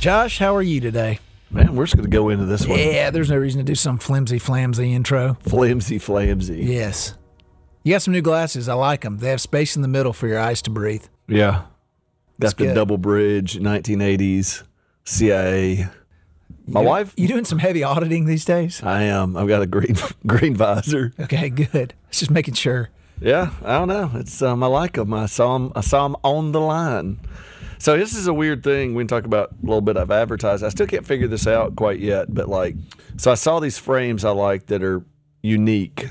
Josh, how are you today? Man, we're just going to go into this one. Yeah, there's no reason to do some flimsy flamsy intro. Flimsy flamsy. Yes. You got some new glasses. I like them. They have space in the middle for your eyes to breathe. Yeah. That's Got the good. double bridge, 1980s, CIA. My wife, You doing some heavy auditing these days? I am. I've got a green green visor. Okay, good. Just making sure. Yeah, I don't know. It's um, I like them. I saw them. I saw them on the line. So this is a weird thing. We can talk about a little bit of advertising. I still can't figure this out quite yet. But like, so I saw these frames I like that are unique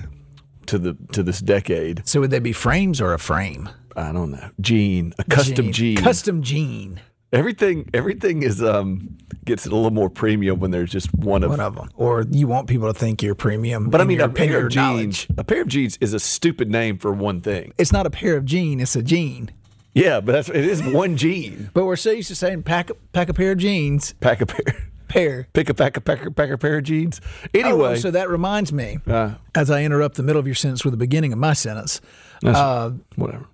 to the to this decade. So would they be frames or a frame? I don't know. Gene, a custom gene. Custom gene. Everything everything is um gets a little more premium when there's just one of One of them. Or you want people to think you're premium. But I mean your- a pair of knowledge. jeans a pair of jeans is a stupid name for one thing. It's not a pair of jeans; it's a gene. Yeah, but that's it is one jean. But we're so used to saying pack a, pack a pair of jeans, Pack a pair pair. pick a pack a pack a pack a pair of jeans. Oh, Anyway, so that reminds me, uh, as I interrupt the middle of your sentence with the beginning of my sentence, uh, whatever.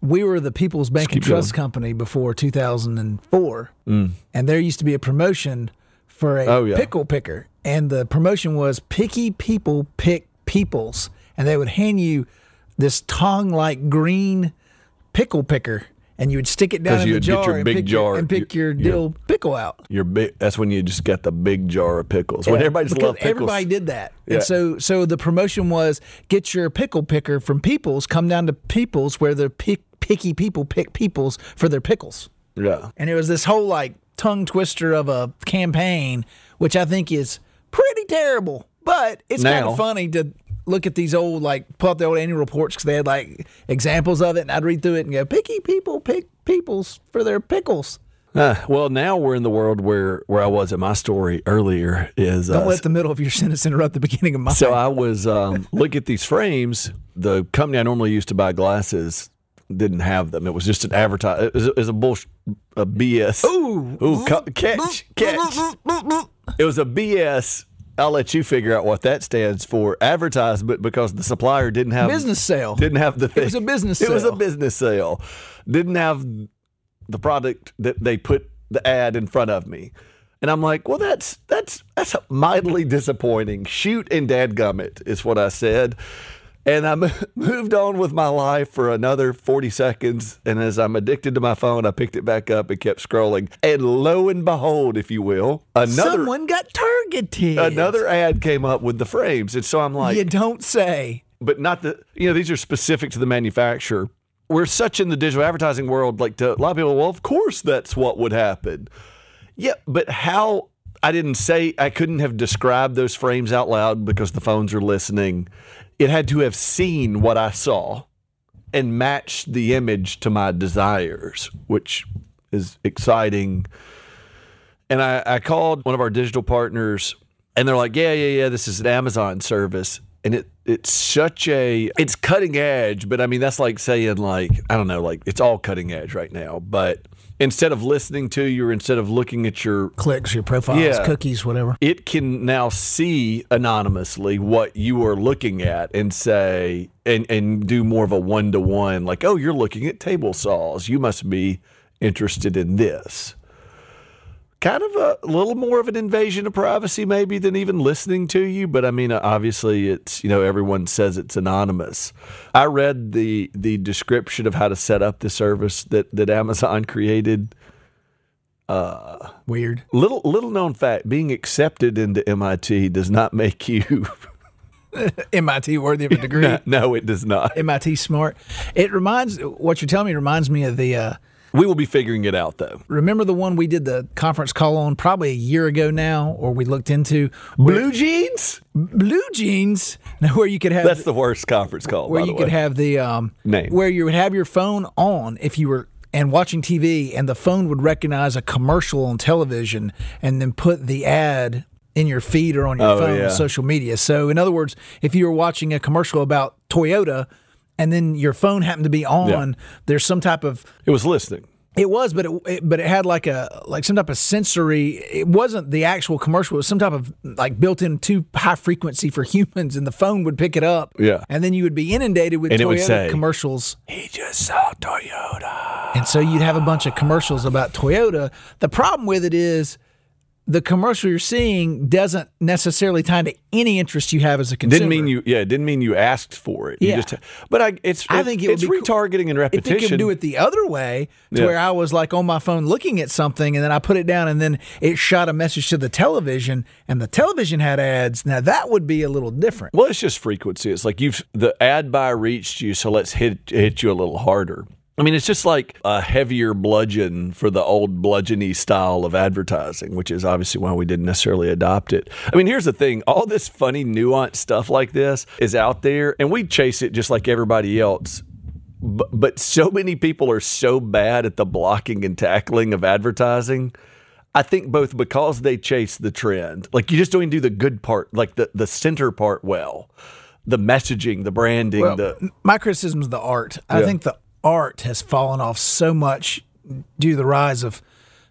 we were the People's Bank and Trust Company before 2004, and there used to be a promotion for a Mm. Oh, yeah. pickle picker, and the promotion was "Picky People Pick Peoples," and they would hand you this tongue-like green pickle picker, and you would stick it down in the jar your and pick your, and pick your, your- your- dill pickle out. Your big that's when you just got the big jar of pickles. When everybody just loves pickles. everybody did that. Yeah. And so so the promotion was get your pickle picker from Peoples, come down to Peoples where the pick, picky people pick Peoples for their pickles. Yeah. And it was this whole like tongue twister of a campaign, which I think is pretty terrible. But it's kind of funny to look at these old like pull out the old annual reports because they had like examples of it, and I'd read through it and go, "Picky people pick peoples for their pickles." Uh, well, now we're in the world where where I was in my story earlier is Don't uh, let the middle of your sentence interrupt the beginning of mine. So I was um, look at these frames. The company I normally used to buy glasses didn't have them. It was just an advertise. It was, it was a bullsh a BS. Ooh. Ooh, ca- catch, catch. It was a BS. I'll let you figure out what that stands for. Advertisement because the supplier didn't have business sale. Didn't have the thing. was a business It was a business sale. Didn't have the product that they put the ad in front of me. And I'm like, well, that's that's that's mildly disappointing. Shoot and dadgummit is what I said. And I moved on with my life for another 40 seconds. And as I'm addicted to my phone, I picked it back up and kept scrolling. And lo and behold, if you will, another Someone got targeted. another ad came up with the frames. And so I'm like, You don't say. but not the you know these are specific to the manufacturer we're such in the digital advertising world like to a lot of people well of course that's what would happen yeah but how i didn't say i couldn't have described those frames out loud because the phones are listening it had to have seen what i saw and matched the image to my desires which is exciting and I, I called one of our digital partners and they're like, yeah, yeah, yeah, this is an Amazon service. And it it's such a it's cutting edge, but I mean that's like saying like, I don't know, like it's all cutting edge right now. But instead of listening to you or instead of looking at your Clicks, your profiles, Yeah. cookies, whatever. it can now see anonymously what you are looking at and say and and do more of a one to one like oh you're looking at table saws you must be interested in this kind of a little more of an invasion of privacy maybe than even listening to you but i mean obviously it's you know everyone says it's anonymous i read the the description of how to set up the service that that amazon created Weird. Little little known fact: being accepted into MIT does not make you. MIT worthy of a degree. no, it does not. MIT smart. It reminds what you're telling me reminds me of the. Uh, We will be figuring it out though. remember the one we did the conference call on probably a year ago now, or we looked into Blue jeans? blue jeans, where you could have That's the worst conference call. where you could have the um, Name. where you would have your phone on if you were and watching TV, and the phone would recognize a commercial on television and then put the ad in your feed or on your Oh, phone yeah. social media. So, in other words, if you were watching a commercial about Toyota and then your phone happened to be on, there's some type of It was listening. it was, but it, it but it had like a like some type of sensory. It wasn't the actual commercial. It was some type of like built-in too high frequency for humans, and the phone would pick it up. Yeah. and then you would be inundated with And Toyota say, commercials, He just saw Toyota. and so you'd have a bunch of commercials about Toyota. The problem with it is. The commercial you're seeing doesn't necessarily tie to any interest you have as a consumer. Didn't mean you. Yeah, it didn't mean you asked for it. You Yeah. just. But I, it's. I think it would it's cool- retargeting and If repetition. they could do it the other way, to Yeah. where I was like on my phone looking at something and then I put it down and then it shot a message to the television and the television had ads, now that would be a little different. Well, it's just frequency. It's like you've the ad buy reached you, so let's hit hit you a little harder. I mean, it's just like a heavier bludgeon for the old bludgeony style of advertising, which is obviously why we didn't necessarily adopt it. I mean, here's the thing: all this funny, nuanced stuff like this is out there, and we chase it just like everybody else. But, but so many people are so bad at the blocking and tackling of advertising. I think both because they chase the trend, like you just don't even do the good part, like the, the center part well, the messaging, the branding, Well, the my criticism is the art. I Yeah. think the art has fallen off so much due to the rise of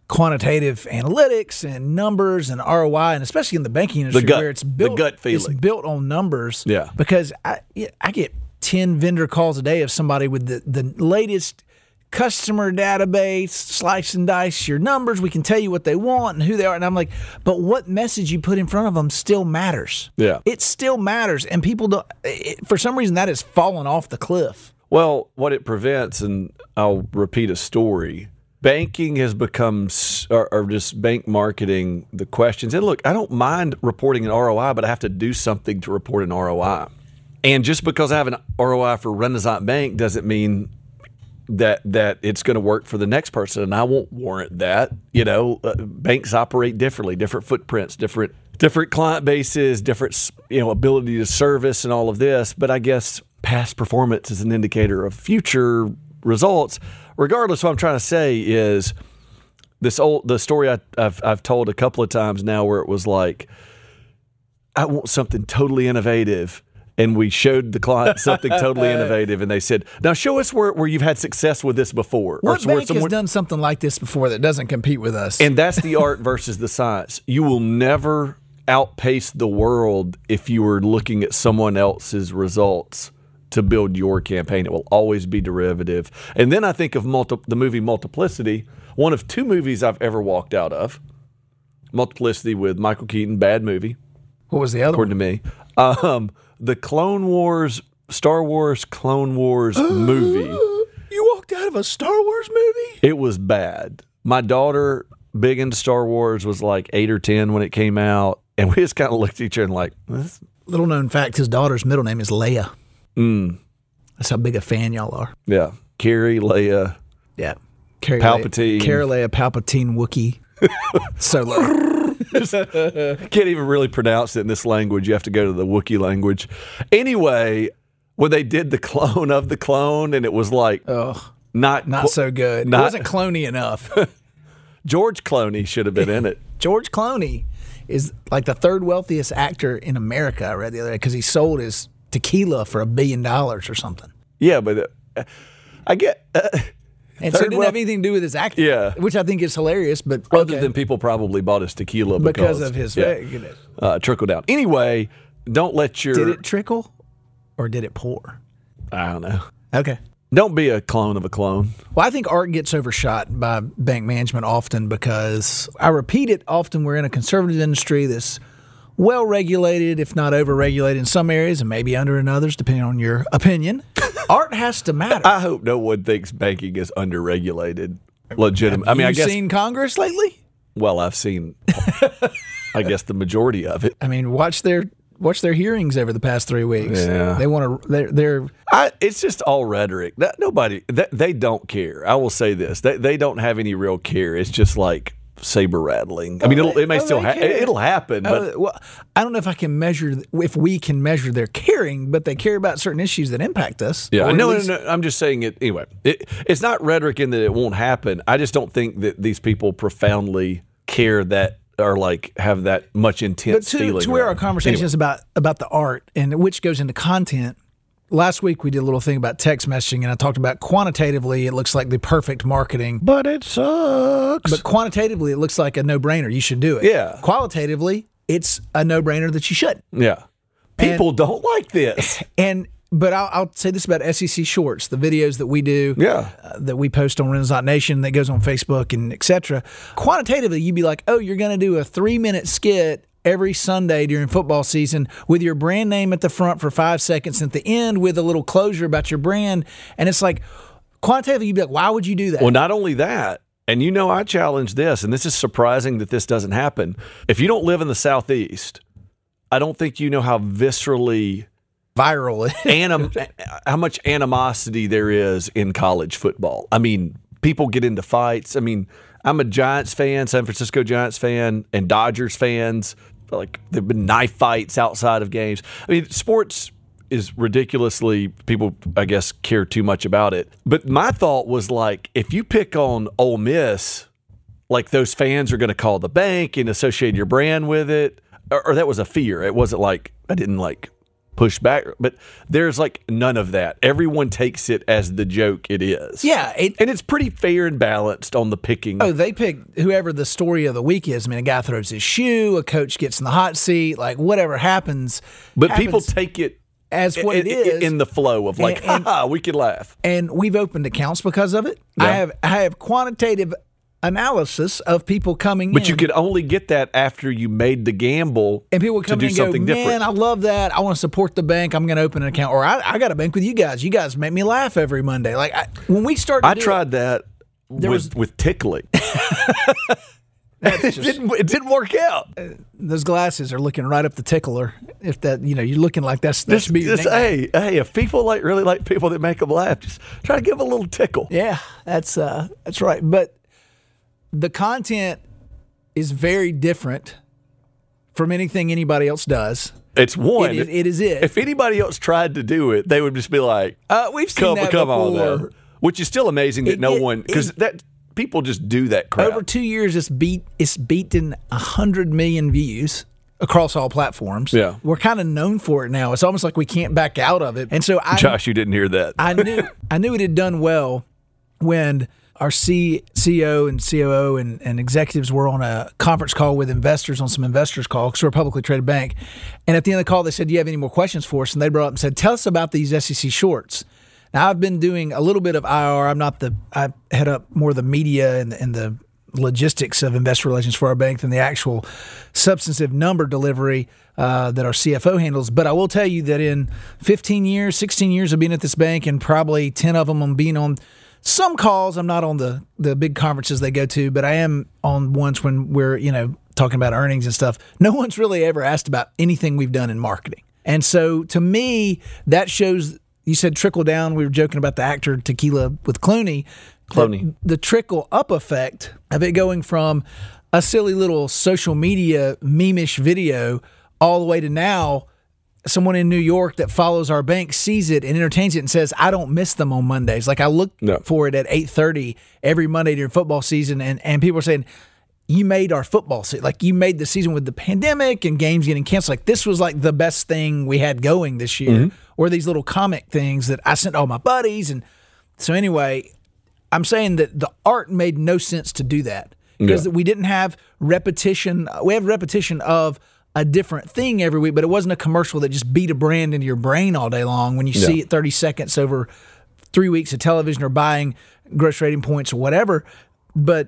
quantitative analytics and numbers and ROI, and especially in the banking industry gut- where it's built, the gut It's feeling. built on numbers. Yeah. Because I I get ten vendor calls a day of somebody with the the latest customer database, slice and dice your numbers. We can tell you what they want and who they are. And I'm like, but what message you put in front of them still matters. Yeah. It still matters. And people don't, it, for some reason, that has fallen off the cliff. Well, what it prevents, and I'll repeat a story. Banking has become, or, or just bank marketing, the questions. And look, I don't mind reporting an ROI, but I have to do something to report an ROI. And just because I have an ROI for Renasant Bank doesn't mean that that it's going to work for the next person and I won't warrant that you know uh, banks operate differently different footprints different different client bases different you know ability to service and all of this but I guess past performance is an indicator of future results regardless what I'm trying to say is this old the story I, I've I've told a couple of times now where it was like I want something totally innovative. And we showed the client something totally innovative, and they said, "Now show us where, where you've had success with this before." What where bank has done something like this before that doesn't compete with us? and that's the art versus the science. You will never outpace the world if you are looking at someone else's results to build your campaign. It will always be derivative. And then I think of multi- the movie Multiplicity, one of two movies I've ever walked out of. Multiplicity with Michael Keaton, bad movie. what was the other according one? to me. Um, the Clone Wars, Star Wars Clone Wars movie. You walked out of a Star Wars movie? It was bad. My daughter, big into Star Wars, was like eight or ten when it came out, and we just kind of looked at each other and like, this, Little known fact: his daughter's middle name is Leia. Mm, That's how big a fan y'all are. yeah, Carrie, Leia, Yeah, Carrie Palpatine. Carrie Leia Palpatine Wookie. Solo. can't even really pronounce it in this language. You have to go to the Wookiee language. Anyway, when they did the clone of the clone, and it was like Oh, not not so good. not- it wasn't cloney enough. George Clooney should have been in it. George Clooney is like the third wealthiest actor in America. I read the other day because he sold his tequila for a billion dollars or something. Yeah, but uh, I get. Uh, And so it didn't have anything to do with his acting. Yeah. which I think is hilarious. But Other okay. than people probably bought his tequila because, because, of his yeah, uh, trickle down. Anyway, don't let your Did it trickle or did it pour? I don't know. Okay. Don't be a clone of a clone. Well, I think art gets overshot by bank management often because I repeat it often. We're in a conservative industry that's well regulated, if not over regulated in some areas and maybe under in others, depending on your opinion. art has to matter. I hope no one thinks banking is underregulated. Legitimate. I mean, I guess You've seen Congress lately? well, I've seen. I guess the majority of it. I mean, watch their watch their hearings over the past three weeks. Yeah. They want to. They're they're I, it's just all rhetoric. That, nobody. That, they don't care. I will say this. They they don't have any real care. It's just like saber rattling. I mean, it'll, it may oh, still ha- it'll happen, but Uh, well, I don't know if I can measure if we can measure their caring, but they care about certain issues that impact us. Yeah, Or at no, no, no. I'm just saying it anyway. It, it's not rhetoric in that it won't happen. I just don't think that these people profoundly care that or like have that much But intense to, feeling. to where our conversation Anyway. is about about the art and which goes into content. Last week we did a little thing about text messaging, and I talked about quantitatively it looks like the perfect marketing, but it sucks. but quantitatively it looks like a no brainer. You should do it. Yeah. Qualitatively, it's a no brainer that you should. yeah, people don't like this. And but I'll, I'll say this about SEC Shorts, the videos that we do, Yeah. uh, that we post on Renasant Nation, that goes on Facebook and etc. Quantitatively, you'd be like, oh, you're going to do a three minute skit every Sunday during football season with your brand name at the front for five seconds, at the end with a little closure about your brand, and it's like quantitatively, you'd be like, why would you do that? Well, not only that, and you know, I challenge this, and this is surprising that this doesn't happen. If you don't live in the Southeast, I don't think you know how viscerally Viral. anim- how much animosity there is in college football. I mean, people get into fights. I mean, I'm a Giants fan, San Francisco Giants fan, and Dodgers fans. Like there've been knife fights outside of games. I mean, sports is ridiculously people I guess care too much about it. But my thought was like if you pick on Ole Miss, like those fans are going to call the bank and associate your brand with it or, or that was a fear it wasn't like i didn't like push back but there's like none of that everyone takes it as the joke it is yeah. It, and it's pretty fair and balanced on the picking Oh, they pick whoever the story of the week is. I mean, a guy throws his shoe, a coach gets in the hot seat, like whatever happens. but people take it as what in, it is. in the flow of like And- and- haha we could laugh and we've opened accounts because of it. I have I have quantitative analysis of people coming but in. you could only get that after you made the gamble and people to come do in and go, something man, different I love that. I want to support the bank. I'm going to open an account, or I, I got a bank with you guys. You guys make me laugh every Monday. Like I, when we started, I tried that with, was- with tickling it, didn't, it didn't work out those glasses are looking right up the tickler. If that, you know, you're looking like that's that Just, be just hey, hey, if people like really like people that make them laugh, just try to give 'em a little tickle. Yeah, that's uh, that's right. But the content is very different from anything anybody else does. It's one. It is, it is it. if anybody else tried to do it, they would just be like, uh, we've seen "Come, that come on, before. Which is still amazing that It- no it- one because that people just do that crap. Over two years, it's beat it's beaten hundred million views across all platforms. Yeah. we're kind of known for it now. It's almost like we can't back out of it. And so I, Josh, you didn't hear that. I knew I knew it had done well when our C, CEO and COO and, and executives were on a conference call with investors on some investors call because we're a publicly traded bank. And at the end of the call, they said, "Do you have any more questions for us?" And they brought up and said, "Tell us about these SEC shorts." Now I've been doing a little bit of IR. I'm not the I head up more the media and, and the logistics of investor relations for our bank than the actual substantive number delivery uh, that our CFO handles. But I will tell you that in 15 years, 16 years of being at this bank, and probably 10 of them on being on some calls, I'm not on the the big conferences they go to, but I am on ones when we're you know talking about earnings and stuff. No one's really ever asked about anything we've done in marketing, and so to me that shows. You said trickle down. We were joking about the actor Tequila with Clooney. Clooney. The, the trickle up effect of it going from a silly little social media meme-ish video all the way to now someone in New York that follows our bank sees it and entertains it and says, "I don't miss them on Mondays." Like I look No. for it at eight thirty every Monday during football season, and and people are saying. You made our football season. Like you made the season with the pandemic and games getting canceled. Like this was like the best thing we had going this year. Mm-hmm. Or these little comic things that I sent all my buddies. And so anyway, I'm saying that the art made no sense to do that because Yeah. we didn't have repetition. We have repetition of a different thing every week, but it wasn't a commercial that just beat a brand into your brain all day long when you see it 30 seconds over three weeks of television or buying gross rating points or whatever. But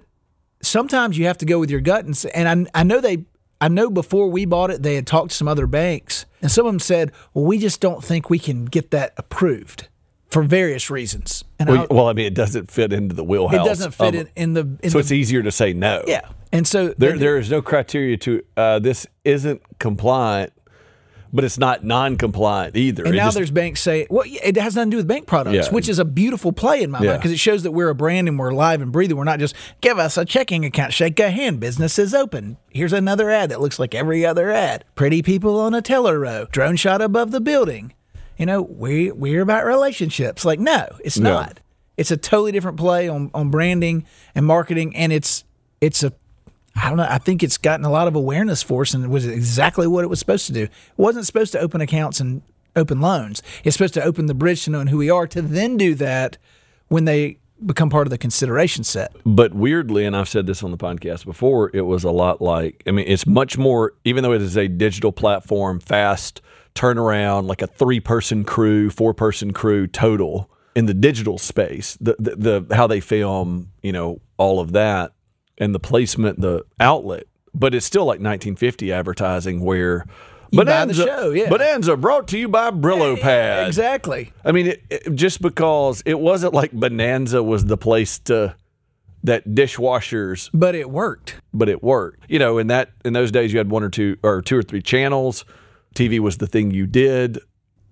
sometimes you have to go with your gut and say, and I, I know they I know before we bought it they had talked to some other banks and some of them said well we just don't think we can get that approved for various reasons and well, I, well, I mean, it doesn't fit into the wheelhouse. it doesn't fit of- in, in the in so the, it's easier to say no. yeah and so There, there is no criteria to uh, this isn't compliant but it's not non-compliant either. And It now just- there's banks say, well, it has nothing to do with bank products, Yeah. which is a beautiful play in my mind because it shows that we're a brand and we're alive and breathing. We're not just give us a checking account, shake a hand, business is open. Here's another ad that looks like every other ad. Pretty people on a teller row, drone shot above the building. You know, we we're about relationships. Like, no, it's No. not. It's a totally different play on, on branding and marketing, and it's it's a I don't know. I think it's gotten a lot of awareness for us, and it was exactly what it was supposed to do. It wasn't supposed to open accounts and open loans. It's supposed to open the bridge to knowing who we are, to then do that when they become part of the consideration set. But weirdly, and I've said this on the podcast before, it was a lot like I mean, it's much more. Even though it is a digital platform, fast turnaround, like a three-person crew, four-person crew total in the digital space. The, the the how they film, you know, all of that, and the placement, the outlet. But it's still like 1950 advertising where. You buy show, yeah. Bonanza brought to you by Brillo Pad. Exactly. I mean, it, it, just because it wasn't like Bonanza was the place to that dishwashers, But it worked. but it worked. You know, in that in those days, you had one or two or two or three channels. TV was the thing you did.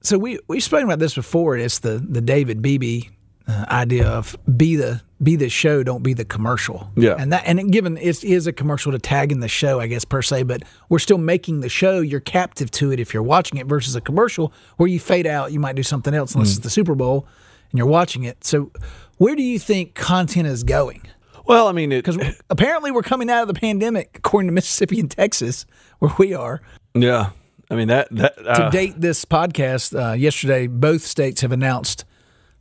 So we we've spoken about this before. It's the the David Beebe uh, idea of be the be the show, don't be the commercial. Yeah. and that and given it is a commercial to tag in the show, I guess per se, but we're still making the show. You're captive to it if you're watching it versus a commercial where you fade out. You might do something else unless it's the Super Bowl and you're watching it. So where do you think content is going? Well, I mean, Because apparently we're coming out of the pandemic, according to Mississippi and Texas, where we are. yeah. I mean that that to uh, date this podcast, uh, yesterday, both states have announced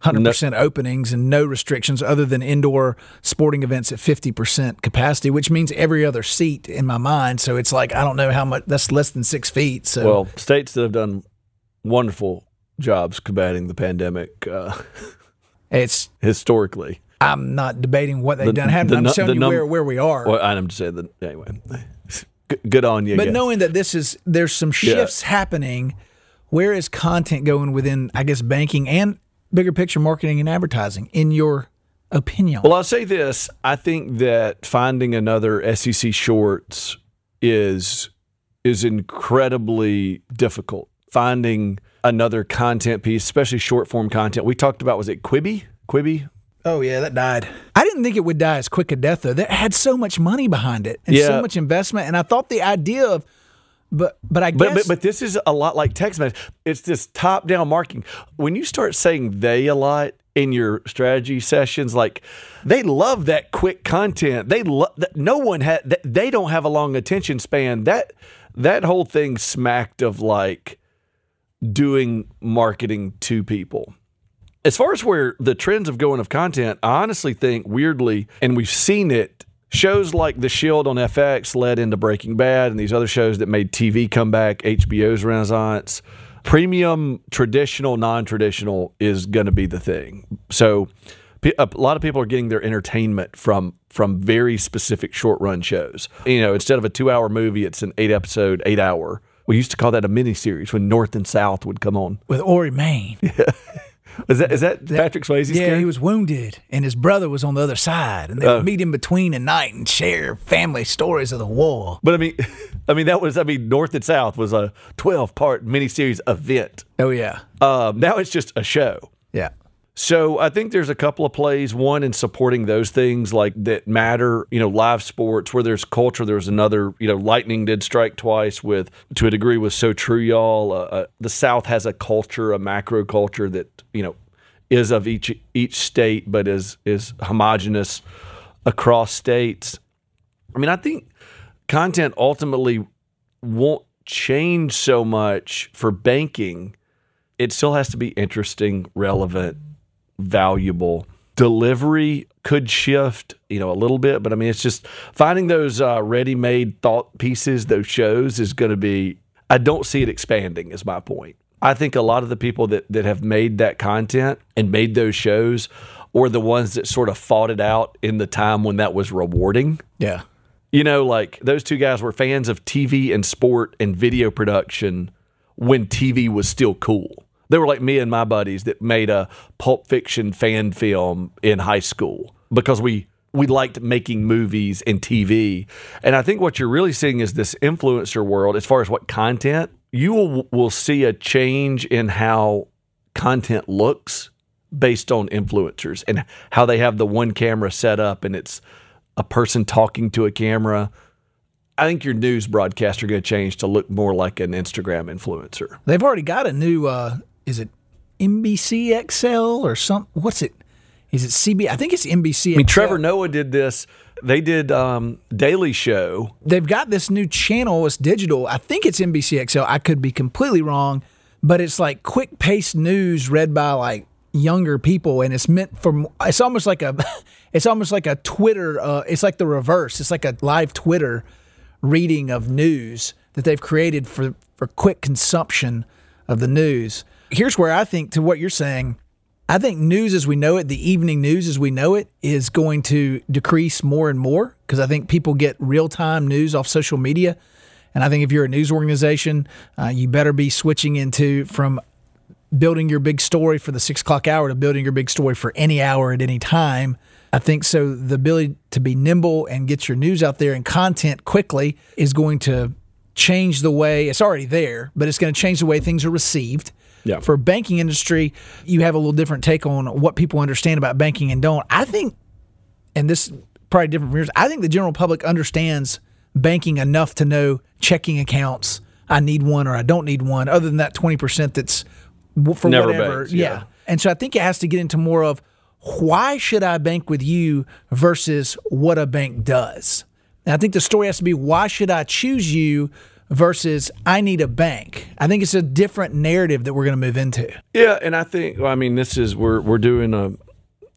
100% openings and no restrictions other than indoor sporting events at 50% capacity, which means every other seat in my mind. So it's like, I don't know how much, that's less than six feet. So well, states that have done wonderful jobs combating the pandemic uh, it's, historically. I'm not debating what they've The- done. haven't. the I'm telling the you num- where, where we are. Well, I'm just saying that anyway. Good, on you. But knowing that this is, there's some shifts happening. Where is content going within, I guess, banking and bigger picture marketing and advertising, in your opinion? Well, I'll say this. I think that finding another SEC shorts is is incredibly difficult. Finding another content piece, especially short form content. We talked about was it Quibi? Quibi? Oh yeah, that died. I didn't think it would die as quick a death though. That had so much money behind it and Yeah. so much investment, and I thought the idea of, but but I But, guess but but this is a lot like text message. It's this top down marking. When you start saying they a lot in your strategy sessions, like they love that quick content. They love that. No one had. They don't have a long attention span. That that whole thing smacked of like doing marketing to people. As far as where the trends of going of content, I honestly think weirdly, and we've seen it. Shows like The Shield on FX led into Breaking Bad and these other shows that made TV come back, HBO's Renaissance. Premium, traditional, non traditional is going to be the thing. So a lot of people are getting their entertainment from from very specific short run shows. You know, instead of a two hour movie, it's an eight episode, eight hour. We used to call that a miniseries when North and South would come on. with Orry Main, Is that is that Patrick Swayze's yeah, character? he was wounded, and his brother was on the other side, and they Oh. would meet in between at night and share family stories of the war. But I mean, I mean that was I mean North and South was a twelve part miniseries event. Oh yeah, Um, now it's just a show. So I think there's a couple of plays. One in supporting those things like that matter. You know, live sports where there's culture. There's another. You know, lightning did strike twice with to a degree was so true, y'all. Uh, uh, the South has a culture, a macro culture that you know is of each each state, but is is homogenous across states. I mean, I think content ultimately won't change so much for banking. It still has to be interesting, relevant, valuable. Delivery could shift, you know, a little bit, but I mean, it's just finding those uh, ready-made thought pieces, those shows, is going to be. I don't see it expanding. Is my point. I think a lot of the people that that have made that content and made those shows, or the ones that sort of fought it out in the time when that was rewarding. Yeah. You know, like those two guys were fans of TV and sport and video production when TV was still cool. They were like me and my buddies that made a Pulp Fiction fan film in high school because we we liked making movies and TV. And I think what you're really seeing is this influencer world as far as what content you will, will see a change in how content looks based on influencers and how they have the one camera set up and it's a person talking to a camera. I think your news broadcasts are going to change to look more like an Instagram influencer. They've already got a new. Uh, is it NBC XL or some? What's it? Is it CB? I think it's NBC. I mean, Trevor Noah did this. They did um, Daily Show. They've got this new channel. It's digital. I think it's NBC XL. I could be completely wrong, but it's like quick paced news read by like younger people, and it's meant for. It's almost like a. It's almost like a Twitter. Uh, it's like the reverse. It's like a live Twitter reading of news that they've created for for quick consumption of the news. Here's where I think to what you're saying. I think news as we know it, the evening news as we know it, is going to decrease more and more because I think people get real time news off social media. And I think if you're a news organization, uh, you better be switching into from building your big story for the six o'clock hour to building your big story for any hour at any time. I think so. The ability to be nimble and get your news out there and content quickly is going to change the way it's already there, but it's going to change the way things are received. Yeah. For banking industry, you have a little different take on what people understand about banking and don't. I think, and this probably different from yours. I think the general public understands banking enough to know checking accounts. I need one or I don't need one. Other than that twenty percent that's for Never whatever. banks, yeah. yeah. And so I think it has to get into more of why should I bank with you versus what a bank does. And I think the story has to be why should I choose you versus I need a bank. I think it's a different narrative that we're going to move into. Yeah, and I think well, I mean this is we're we're doing a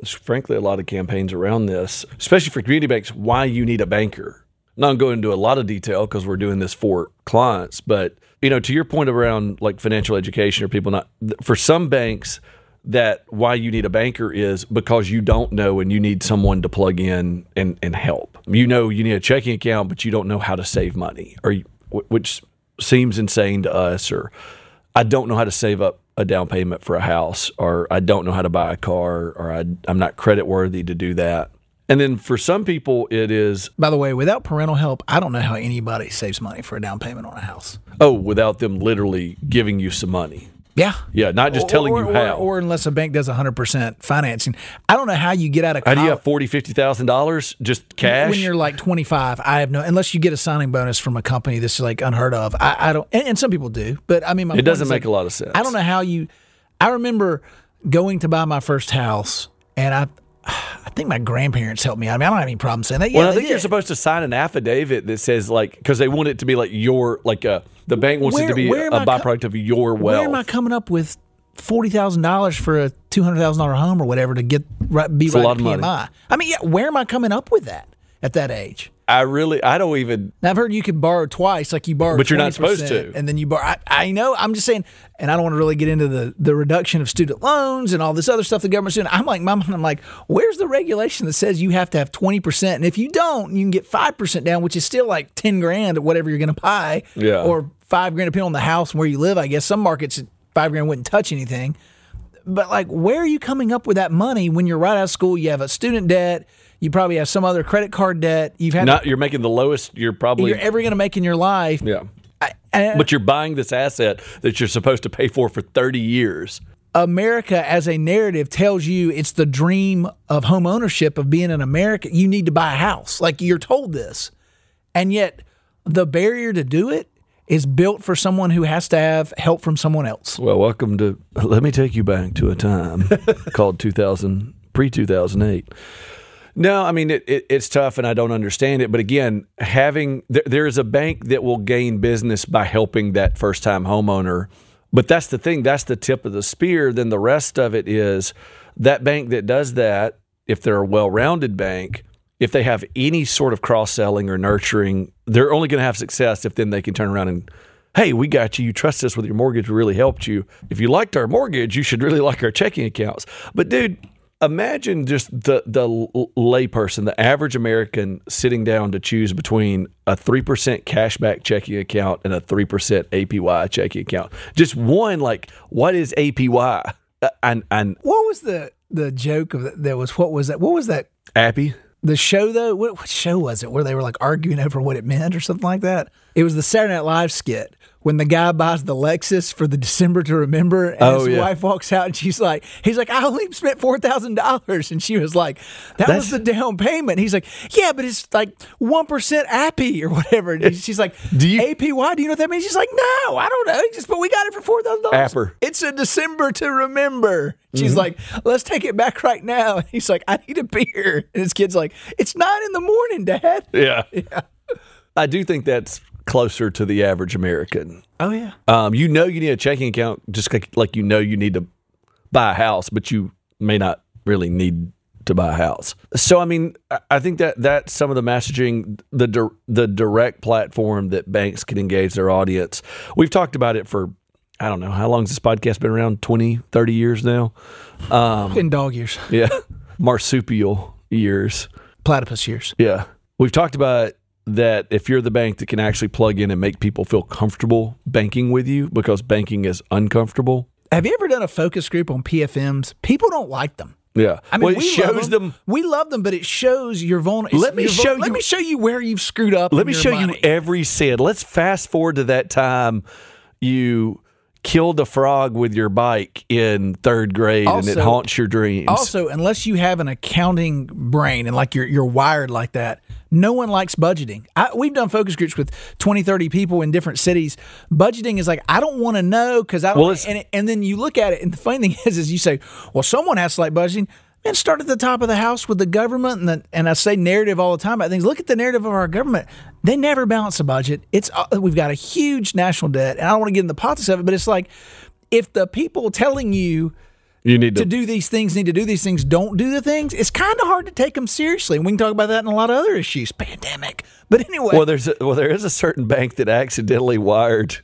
frankly a lot of campaigns around this, especially for community banks. Why you need a banker? I'm not going into a lot of detail because we're doing this for clients, but you know, to your point around like financial education or people not for some banks that why you need a banker is because you don't know and you need someone to plug in and, and help. You know you need a checking account, but you don't know how to save money, or which seems insane to us. Or I don't know how to save up a down payment for a house, or I don't know how to buy a car, or I, I'm not credit worthy to do that. And then for some people, it is By the way, without parental help, I don't know how anybody saves money for a down payment on a house. oh, without them literally giving you some money. Yeah. Yeah, not just telling or, you or- how. Or, unless a bank does 100% financing. I don't know how you get out of how do you college- have forty, fifty thousand dollars just cash? When you're like 25, I have no, unless you get a signing bonus from a company that's like unheard of. I, I don't, and, and some people do, but I mean, my it doesn't make like, a lot of sense. I don't know how you, I remember going to buy my first house and I, I think my grandparents helped me. I mean, I don't have any problem saying that. Yeah, Well, I think you're supposed to sign an affidavit that says like because they want it to be like your like a the bank wants it to be where a co- byproduct of your wealth. Where am I coming up with forty thousand dollars for a two hundred thousand dollar home or whatever to get right, be a right lot at of money. I mean, yeah, where am I coming up with that at that age? I really I don't even Now I've heard you can borrow twice, like you borrow, But you're not supposed to. and then you borrow. I, I know. I'm just saying, and I don't want to really get into the the reduction of student loans and all this other stuff the government's doing. I'm like, mom, I'm like, where's the regulation that says you have to have twenty percent, and if you don't, you can get five percent down, which is still like ten grand or whatever you're going to buy, Yeah. or five grand depending on the house and where you live. I guess some markets five grand wouldn't touch anything. But like, where are you coming up with that money when you're right out of school? You have a student debt. You probably have some other credit card debt. You've had not you're making the lowest you're probably you're ever going to make in your life. yeah. I, and But you're buying this asset that you're supposed to pay for for 30 years. America, as a narrative, tells you it's the dream of home ownership of being an American. You need to buy a house. Like you're told this, and yet the barrier to do it is built for someone who has to have help from someone else. Well, welcome to let me take you back to a time called 2000 pre 2008. No, I mean it, it, it's tough, and I don't understand it. But again, having there, there is a bank that will gain business by helping that first time homeowner. But that's the thing; that's the tip of the spear. Then the rest of it is that bank that does that. If they're a well-rounded bank, if they have any sort of cross-selling or nurturing, they're only going to have success if then they can turn around and hey, we got you. You trust us with your mortgage. We really helped you. If you liked our mortgage, you should really like our checking accounts. But dude, imagine just the the layperson, the average American, sitting down to choose between a three percent cashback checking account and a three percent APY checking account. Just one, like, what is APY? Uh, And and What was the the joke of that? That was what was that? What was that? Appy. The show though, what, what show was it where they were like arguing over what it meant or something like that? It was the Saturday Night Live skit when the guy buys the Lexus for the December to remember, and Oh, his yeah. wife walks out and she's like, he's like, I only spent four thousand dollars, and she was like, that was the down payment. He's like, yeah, but it's like one percent APY or whatever. And she's like, Do you- APY? Do you know what that means? She's like, no, I don't know. Just but we got it for four thousand dollars. It's a December to remember. She's mm-hmm. like, let's take it back right now. And he's like, I need a beer. And his kid's like, it's nine in the morning, Dad. Yeah. Yeah. I do think that's closer to the average American. Oh yeah. Um, you know you need a checking account just like, like you know you need to buy a house, but you may not really need to buy a house. So I mean, I- think that that's some of the messaging, the dir- the direct platform that banks can engage their audience. We've talked about it for I don't know how long has this podcast been around 20, 30 years now. In dog years, Yeah, marsupial years. platypus years. Yeah. We've talked about that if you're the bank that can actually plug in and make people feel comfortable banking with you because banking is uncomfortable. Have you ever done a focus group on PFMs? People don't like them. Yeah. I mean, well, it we shows them. We love them, but it shows your vulnerability. Let me show Let you- me show you where you've screwed up. Let me show money. you every cent. Let's fast forward to that time you killed a frog with your bike in third grade and it haunts your dreams. Also, unless you have an accounting brain and like you're you're wired like that, no one likes budgeting. I, we've done focus groups with 20, 30 people in different cities. Budgeting is like I don't want to know because I don't. Well, and, and then you look at it, and the funny thing is, is you say, well, someone has to like budgeting. Man, start at the top of the house with the government, and the, and I say narrative all the time about things. Look at the narrative of our government; they never balance a budget. It's uh, we've got a huge national debt, and I don't want to get in the politics of it, but it's like if the people telling you you need to to. do these things, need to do these things, don't do the things, it's kind of hard to take them seriously. And we can talk about that in a lot of other issues, pandemic. But anyway, well, there's a, well, there is a certain bank that accidentally wired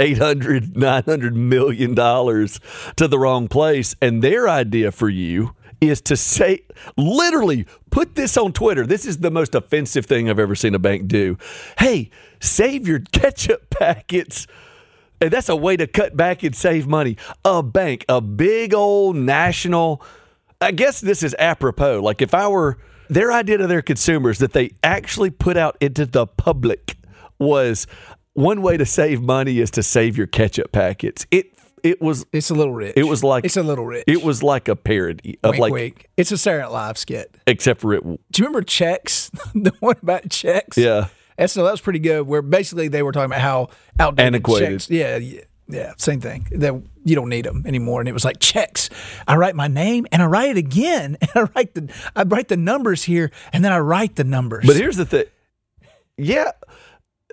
800 900 million dollars to the wrong place and their idea for you is to say literally put this on Twitter. This is the most offensive thing I've ever seen a bank do. Hey, save your ketchup packets. And that's a way to cut back and save money. A bank, a big old national. I guess this is apropos. Like if I were their idea to their consumers that they actually put out into the public was one way to save money is to save your ketchup packets. It it was it's a little rich. it was like it's a little rich. It was like a parody of wink, like wink. It's a Saturday Night Live skit. except for it. Do you remember checks? the one about checks. Yeah. So that was pretty good. Where basically they were talking about how outdated Antiquated. checks. Yeah, yeah, yeah, same thing. That you don't need them anymore. And it was like checks. I write my name and I write it again, and I write the I write the numbers here, and then I write the numbers. But here's the thing. Yeah,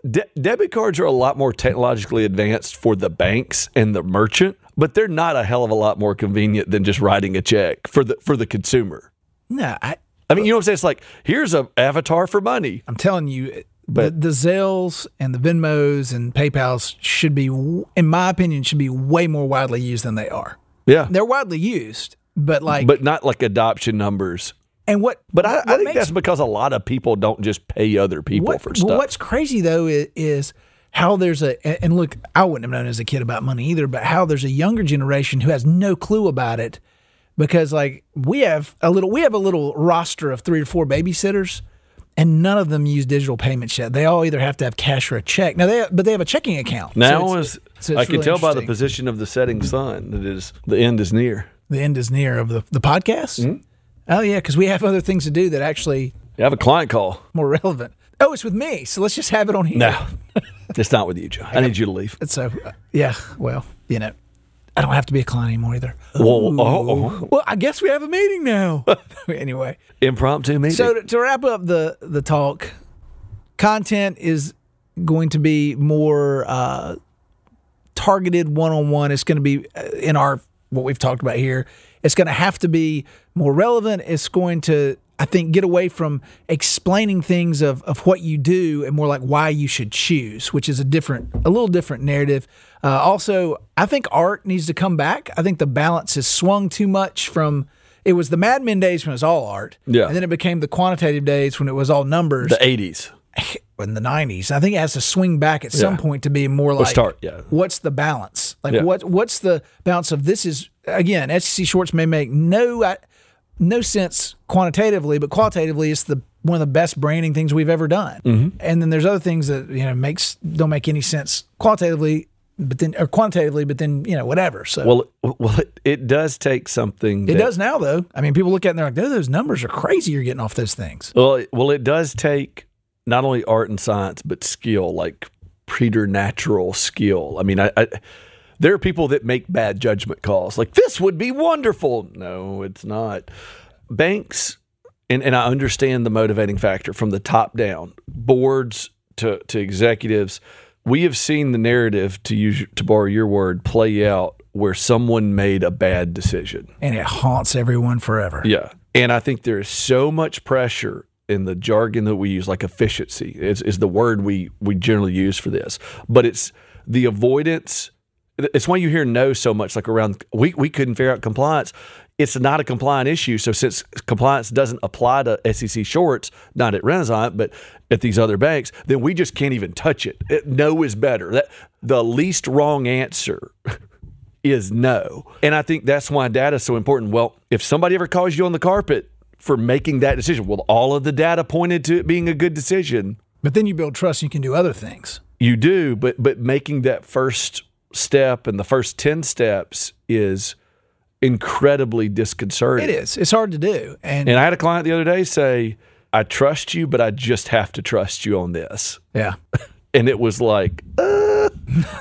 de- debit cards are a lot more technologically advanced for the banks and the merchant, but they're not a hell of a lot more convenient than just writing a check for the for the consumer. no, I, I mean, you know what I'm saying? It's like here's a avatar for money. I'm telling you, But- the, the Zelles and the Venmos and PayPal's should be, in my opinion, should be way more widely used than they are. Yeah, They're widely used, but like, but not like adoption numbers. And what? But I, I think makes- that's because a lot of people don't just pay other people what, for stuff. what's crazy though is, is how there's a and- look, I wouldn't have known as a kid about money either, but how there's a younger generation who has no clue about it because like we have a little we have a little roster of three or four babysitters and none of them use digital payments yet. They all either have to have cash or a check. Now they but they have a checking account. Now it's- is so I it's can tell by the position of the setting sun that is the end is near. the end is near of the the podcast. Mm-hmm. Oh yeah, because we have other things to do that actually You have a client call. more relevant. Oh, it's with me, so let's just have it on here. No, it's not with you, Joe. I need you to leave. So, uh, yeah, well, you know, I don't have to be a client anymore either. Well, oh, oh. Well, I guess we have a meeting now. anyway, impromptu meeting. so to, to wrap up the the talk, content is going to be more uh, targeted one on one. It's going to be uh, in our what we've talked about here. It's going to have to be more relevant. It's going to, I think, get away from explaining things of, of what you do and more like why you should choose, which is a different, a little different narrative. Uh, also, I think art needs to come back. I think the balance has swung too much from. It was the Mad Men days when it was all art, Yeah. and then it became the quantitative days when it was all numbers the 80s. in the 90s. I think it has to swing back at some Yeah. point to be more like start, yeah. what's the balance? Like Yeah. what what's the balance of this is again, SEC shorts may make no no sense quantitatively, but qualitatively, it's the one of the best branding things we've ever done. Mm-hmm. And then there's other things that you know makes don't make any sense qualitatively, but then or quantitatively, but then you know whatever. So Well, well, it, it does take something. it that- does now though. I mean, people look at it and they're like, "Oh, those numbers are crazy. You're getting off those things." Well, it, well, it does take not only art and science, but skill, like preternatural skill. I mean, I, I there are people that make bad judgment calls, like this would be wonderful. No, it's not. Banks, and, and I understand the motivating factor from the top down, boards to to executives. We have seen the narrative, to use to borrow your word, play out where someone made a bad decision. And it haunts everyone forever. Yeah. And I think there is so much pressure in the jargon that we use, like efficiency is, is the word we, we generally use for this. But it's the avoidance. It's why you hear no so much, like around, we, we couldn't figure out compliance. It's not a compliant issue. So since compliance doesn't apply to SEC shorts, not at Renasant, but at these other banks, then we just can't even touch it. it no is better. That the least wrong answer is no. And I think that's why data is so important. Well, if somebody ever calls you on the carpet for making that decision, well, all of the data pointed to it being a good decision. But then you build trust, and you can do other things. You do, but but making that first step and the first 10 steps is incredibly disconcerting. It is. It's hard to do. And, And I had a client the other day say, I trust you, but I just have to trust you on this. yeah. And it was like, uh,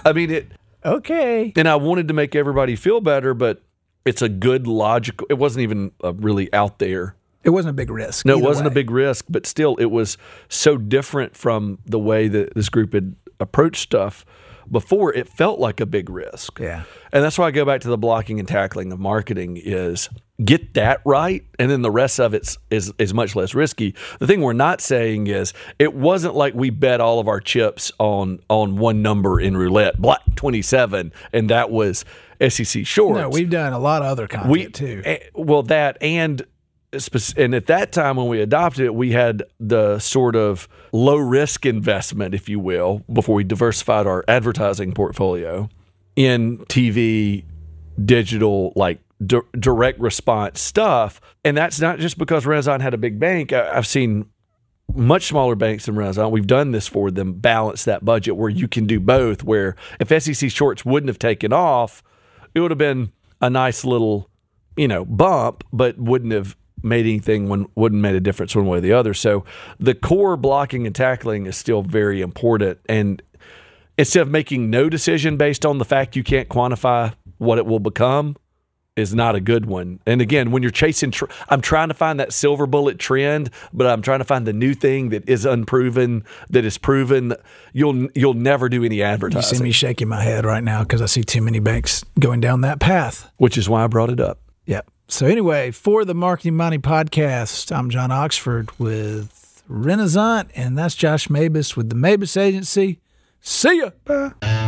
I mean, it, Okay. and I wanted to make everybody feel better, but it's a good logical. It wasn't even uh, really out there. It wasn't a big risk. No, it wasn't a big risk, but still, it was so different from the way that this group had approached stuff before. It felt like a big risk. Yeah. And that's why I go back to the blocking and tackling of marketing is get that right and then the rest of it is is much less risky. The thing we're not saying is it wasn't like we bet all of our chips on on one number in roulette, black 27 and that was SEC shorts. No, we've done a lot of other content we too. eh, well that and and at that time when we adopted it, we had the sort of low risk investment, if you will, before we diversified our advertising portfolio in TV, digital, like di- direct response stuff. And that's not just because Renasant had a big bank. I- I've seen much smaller banks than Renasant. We've done this for them, balance that budget where you can do both. Where if SEC shorts wouldn't have taken off, it would have been a nice little, you know, bump, but wouldn't have made anything when wouldn't made a difference one way or the other. So the core blocking and tackling is still very important. And instead of making no decision based on the fact you can't quantify what it will become, is not a good one. And again, when you're chasing, tr- I'm trying to find that silver bullet trend, but I'm trying to find the new thing that is unproven, that is proven. You'll you'll never do any advertising. you see me shaking my head right now because I see too many banks going down that path. which is why I brought it up. Yep. So anyway, for the Marketing Money podcast, I'm John Oxford with Renasant, and that's Josh Mabus with the Mabus Agency. See ya. Bye.